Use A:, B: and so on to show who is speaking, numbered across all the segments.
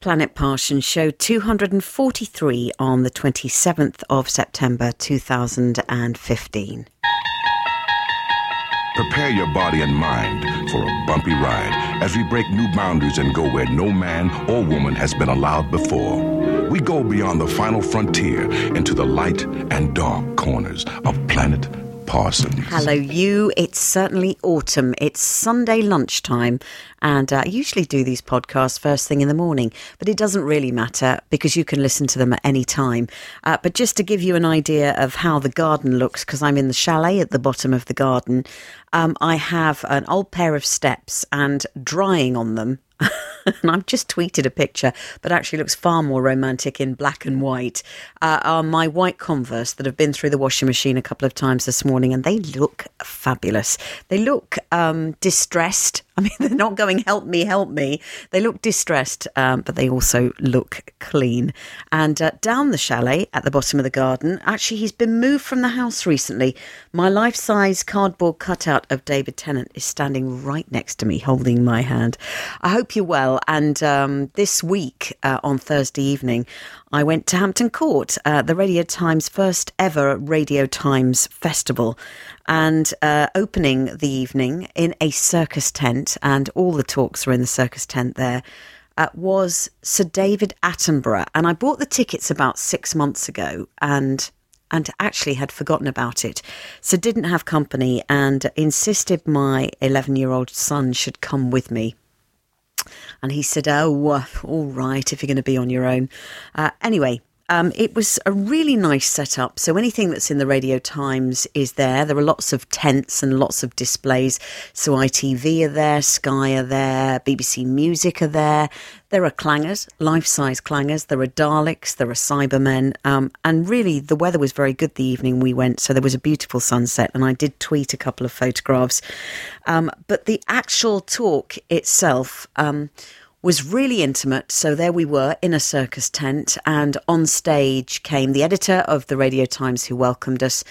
A: Planet Parsons Show 243 on the 27th of September 2015.
B: Prepare your body and mind for a bumpy ride as we break new boundaries and go where no man or woman has been allowed before. We go beyond the final frontier into the light and dark corners of planet Parsons.
A: Hello, you. It's certainly autumn. It's Sunday lunchtime, and uh, I usually do these podcasts first thing in the morning, but it doesn't really matter because you can listen to them at any time. Uh, but just to give you an idea of how the garden looks, because I'm in the chalet at the bottom of the garden, um, I have an old pair of steps and drying on them and I've just tweeted a picture, but actually looks far more romantic in black and white, uh, are my white Converse that have been through the washing machine a couple of times this morning, and they look fabulous. They look um, distressed. I mean, they're not going, help me, help me. They look distressed, um, but they also look clean. And uh, down the chalet at the bottom of the garden, actually, he's been moved from the house recently. My life size cardboard cutout of David Tennant is standing right next to me, holding my hand. I hope you're well. And um, this week, uh, on Thursday evening, I went to Hampton Court, uh, the Radio Times' first ever Radio Times festival, and uh, opening the evening in a circus tent, and all the talks were in the circus tent there. Uh, was Sir David Attenborough, and I bought the tickets about six months ago, and and actually had forgotten about it. So didn't have company and insisted my 11 year old son should come with me. And he said, Oh, uh, all right, if you're going to be on your own. Uh, anyway, um, it was a really nice setup. So anything that's in the Radio Times is there. There are lots of tents and lots of displays. So ITV are there, Sky are there, BBC Music are there. There are clangers, life-size clangers. There are Daleks. There are Cybermen. Um, and really, the weather was very good the evening we went. So there was a beautiful sunset, and I did tweet a couple of photographs. Um, but the actual talk itself. Was really intimate. So there we were in a circus tent, and on stage came the editor of the Radio Times who welcomed us.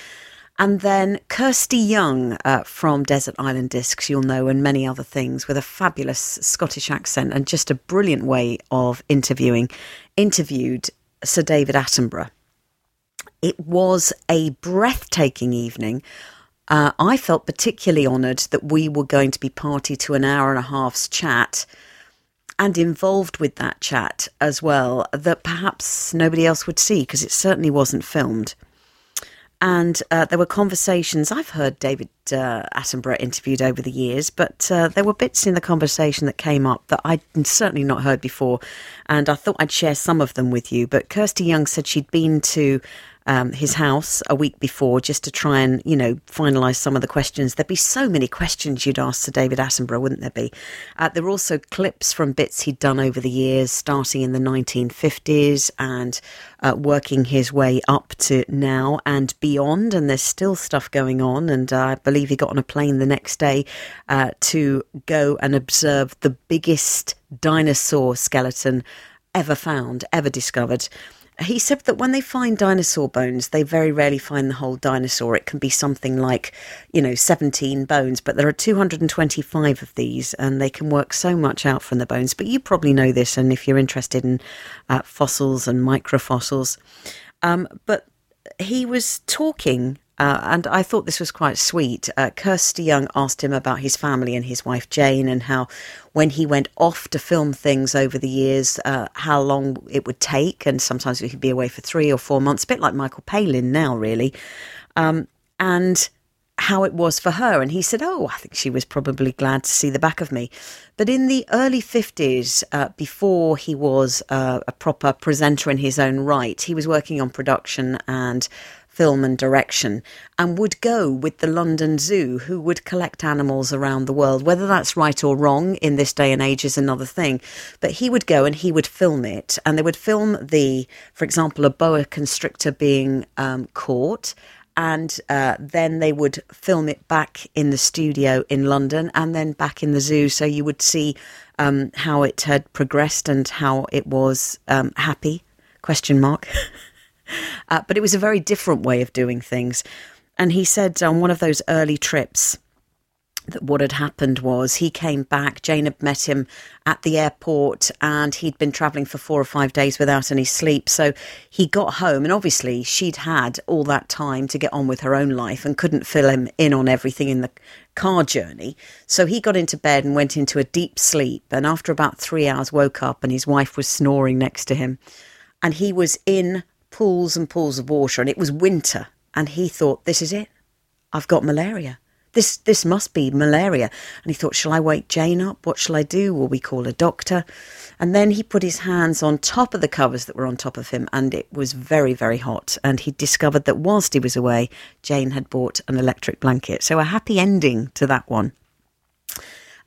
A: And then Kirsty Young uh, from Desert Island Discs, you'll know, and many other things, with a fabulous Scottish accent and just a brilliant way of interviewing, interviewed Sir David Attenborough. It was a breathtaking evening. Uh, I felt particularly honoured that we were going to be party to an hour and a half's chat and involved with that chat as well that perhaps nobody else would see because it certainly wasn't filmed. And uh, there were conversations. I've heard David uh, Attenborough interviewed over the years, but uh, there were bits in the conversation that came up that I'd certainly not heard before. And I thought I'd share some of them with you. But Kirsty Young said she'd been to um, his house a week before just to try and, you know, finalise some of the questions. There'd be so many questions you'd ask Sir David Attenborough, wouldn't there be? Uh, there were also clips from bits he'd done over the years, starting in the 1950s and uh, working his way up to now and beyond. And there's still stuff going on. And uh, I believe he got on a plane the next day uh, to go and observe the biggest dinosaur skeleton ever found, ever discovered he said that when they find dinosaur bones, they very rarely find the whole dinosaur. It can be something like, you know, 17 bones, but there are 225 of these and they can work so much out from the bones. But you probably know this, and if you're interested in uh, fossils and microfossils. Um, but he was talking uh, and I thought this was quite sweet. Uh, Kirsty Young asked him about his family and his wife Jane, and how when he went off to film things over the years, uh, how long it would take, and sometimes he could be away for three or four months, a bit like Michael Palin now, really. Um, and how it was for her. And he said, Oh, I think she was probably glad to see the back of me. But in the early 50s, uh, before he was uh, a proper presenter in his own right, he was working on production and film and direction and would go with the London Zoo, who would collect animals around the world. Whether that's right or wrong in this day and age is another thing. But he would go and he would film it. And they would film the, for example, a boa constrictor being um, caught and uh, then they would film it back in the studio in London and then back in the zoo. So you would see um, how it had progressed and how it was um, happy. Question mark. Uh, but it was a very different way of doing things. And he said on one of those early trips, that what had happened was he came back. Jane had met him at the airport and he'd been traveling for four or five days without any sleep. So he got home and obviously she'd had all that time to get on with her own life and couldn't fill him in on everything in the car journey. So he got into bed and went into a deep sleep. And after about three hours, woke up and his wife was snoring next to him. And he was in pools and pools of water and it was winter. And he thought, this is it. I've got malaria this this must be malaria. And he thought, shall I wake Jane up? What shall I do? Will we call a doctor? And then he put his hands on top of the covers that were on top of him, and it was very, very hot. And he discovered that whilst he was away, Jane had bought an electric blanket. So a happy ending to that one.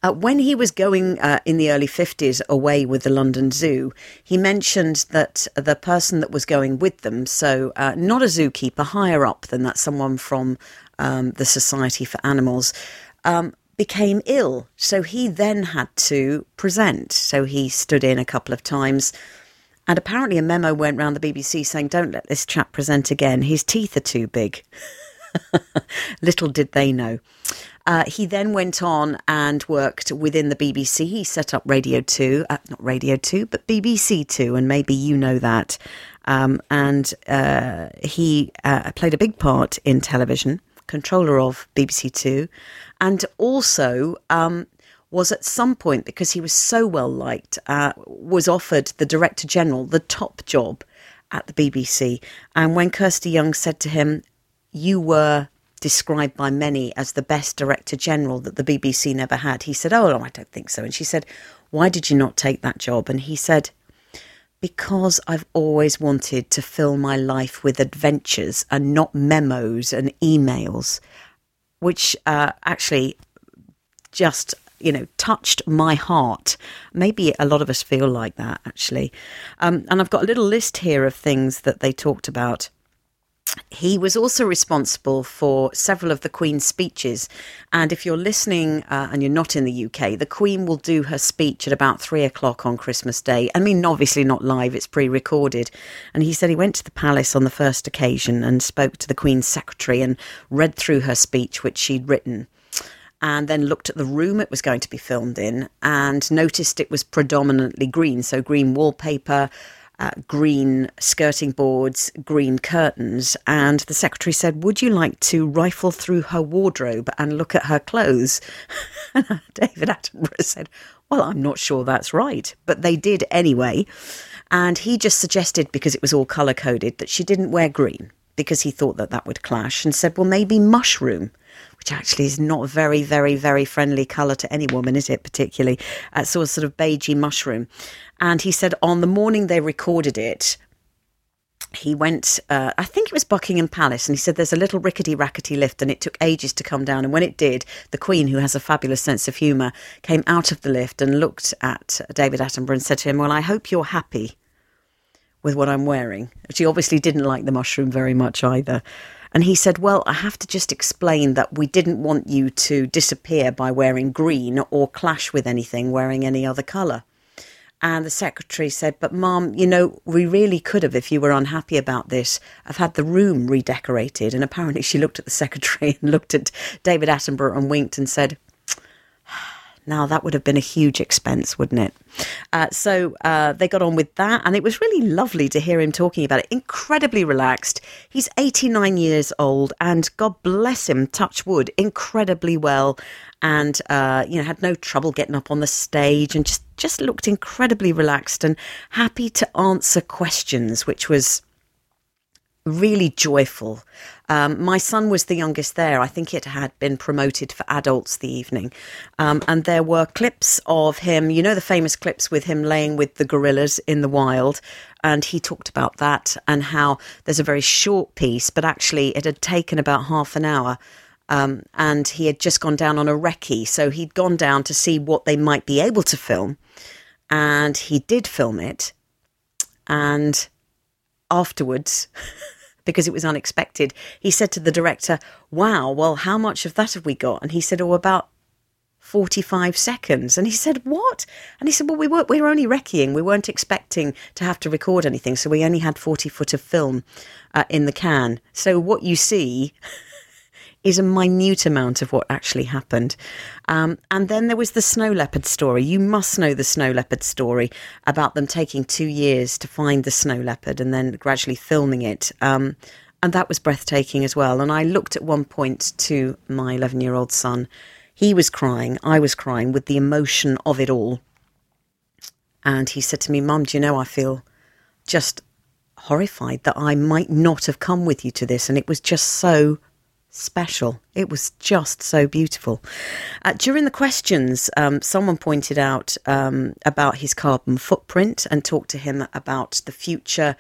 A: Uh, when he was going uh, in the early 50s away with the London Zoo, he mentioned that the person that was going with them, so uh, not a zookeeper, higher up than that, someone from um, the Society for Animals, um, became ill. So he then had to present. So he stood in a couple of times. And apparently, a memo went round the BBC saying, Don't let this chap present again. His teeth are too big. Little did they know. Uh, he then went on and worked within the BBC. He set up Radio 2, uh, not Radio 2, but BBC 2, and maybe you know that. Um, and uh, he uh, played a big part in television controller of BBC Two, and also um, was at some point because he was so well liked, uh, was offered the director general, the top job at the BBC. And when Kirsty Young said to him, "You were." Described by many as the best director general that the BBC never had. He said, Oh, no, I don't think so. And she said, Why did you not take that job? And he said, because I've always wanted to fill my life with adventures and not memos and emails, which uh, actually just you know touched my heart. Maybe a lot of us feel like that actually. Um, and I've got a little list here of things that they talked about he was also responsible for several of the Queen's speeches. And if you're listening uh, and you're not in the UK, the Queen will do her speech at about three o'clock on Christmas Day. I mean, obviously not live, it's pre recorded. And he said he went to the palace on the first occasion and spoke to the Queen's secretary and read through her speech, which she'd written. And then looked at the room it was going to be filmed in and noticed it was predominantly green. So, green wallpaper, uh, green skirting boards, green curtains. And the secretary said, Would you like to rifle through her wardrobe and look at her clothes? David Attenborough said, Well, I'm not sure that's right. But they did anyway. And he just suggested, because it was all colour coded, that she didn't wear green because he thought that that would clash and said, Well, maybe mushroom which actually is not a very, very, very friendly colour to any woman, is it? Particularly, uh, so sort of beigey mushroom. And he said on the morning they recorded it, he went, uh, I think it was Buckingham Palace, and he said there's a little rickety rackety lift, and it took ages to come down. And when it did, the Queen, who has a fabulous sense of humour, came out of the lift and looked at David Attenborough and said to him, Well, I hope you're happy with what I'm wearing. She obviously didn't like the mushroom very much either. And he said, Well, I have to just explain that we didn't want you to disappear by wearing green or clash with anything wearing any other colour. And the secretary said, But, Mom, you know, we really could have, if you were unhappy about this, I've had the room redecorated. And apparently she looked at the secretary and looked at David Attenborough and winked and said, now, that would have been a huge expense, wouldn't it? Uh, so uh, they got on with that, and it was really lovely to hear him talking about it. Incredibly relaxed. He's 89 years old, and God bless him, touch wood, incredibly well, and uh, you know had no trouble getting up on the stage, and just just looked incredibly relaxed and happy to answer questions, which was really joyful. Um, my son was the youngest there. I think it had been promoted for adults the evening. Um, and there were clips of him, you know, the famous clips with him laying with the gorillas in the wild. And he talked about that and how there's a very short piece, but actually it had taken about half an hour. Um, and he had just gone down on a recce. So he'd gone down to see what they might be able to film. And he did film it. And afterwards, because it was unexpected, he said to the director, Wow, well, how much of that have we got? And he said, Oh, about 45 seconds. And he said, What? And he said, Well, we were, we were only recceing. We weren't expecting to have to record anything. So we only had 40 foot of film uh, in the can. So what you see is a minute amount of what actually happened. Um, and then there was the snow leopard story. You must know the snow leopard story about them taking two years to find the snow leopard and then gradually filming it. Um, and that was breathtaking as well. And I looked at one point to my 11 year old son. He was crying, I was crying with the emotion of it all. And he said to me, Mum, do you know, I feel just horrified that I might not have come with you to this. And it was just so special. It was just so beautiful. Uh, during the questions, um, someone pointed out um, about his carbon footprint and talked to him about the future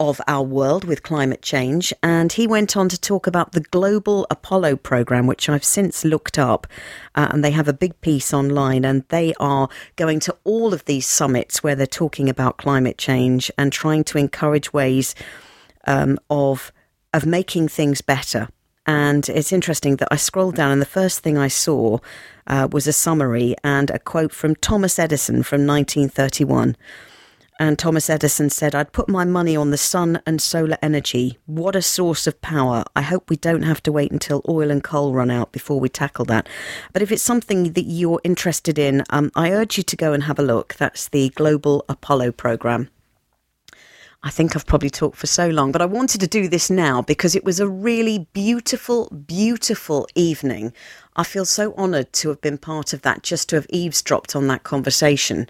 A: of our world with climate change. And he went on to talk about the Global Apollo program, which I've since looked up. Uh, and they have a big piece online, and they are going to all of these summits where they're talking about climate change and trying to encourage ways um, of of making things better. And it's interesting that I scrolled down, and the first thing I saw uh, was a summary and a quote from Thomas Edison from 1931. And Thomas Edison said, I'd put my money on the sun and solar energy. What a source of power. I hope we don't have to wait until oil and coal run out before we tackle that. But if it's something that you're interested in, um, I urge you to go and have a look. That's the Global Apollo Programme. I think I've probably talked for so long, but I wanted to do this now because it was a really beautiful, beautiful evening. I feel so honoured to have been part of that, just to have eavesdropped on that conversation.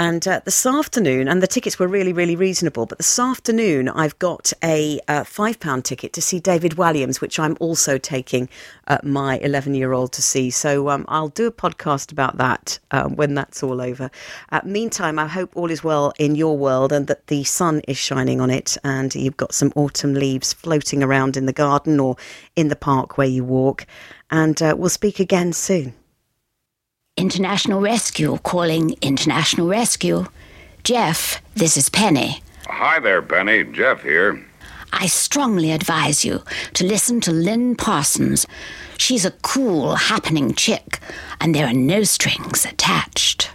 A: And uh, this afternoon, and the tickets were really, really reasonable. But this afternoon, I've got a uh, five pound ticket to see David Walliams, which I'm also taking uh, my 11 year old to see. So um, I'll do a podcast about that uh, when that's all over. Uh, meantime, I hope all is well in your world and that the sun is shining on it, and you've got some autumn leaves floating around in the garden or in the park where you walk. And uh, we'll speak again soon.
C: International Rescue calling International Rescue. Jeff, this is Penny.
D: Hi there, Penny. Jeff here.
C: I strongly advise you to listen to Lynn Parsons. She's a cool, happening chick, and there are no strings attached.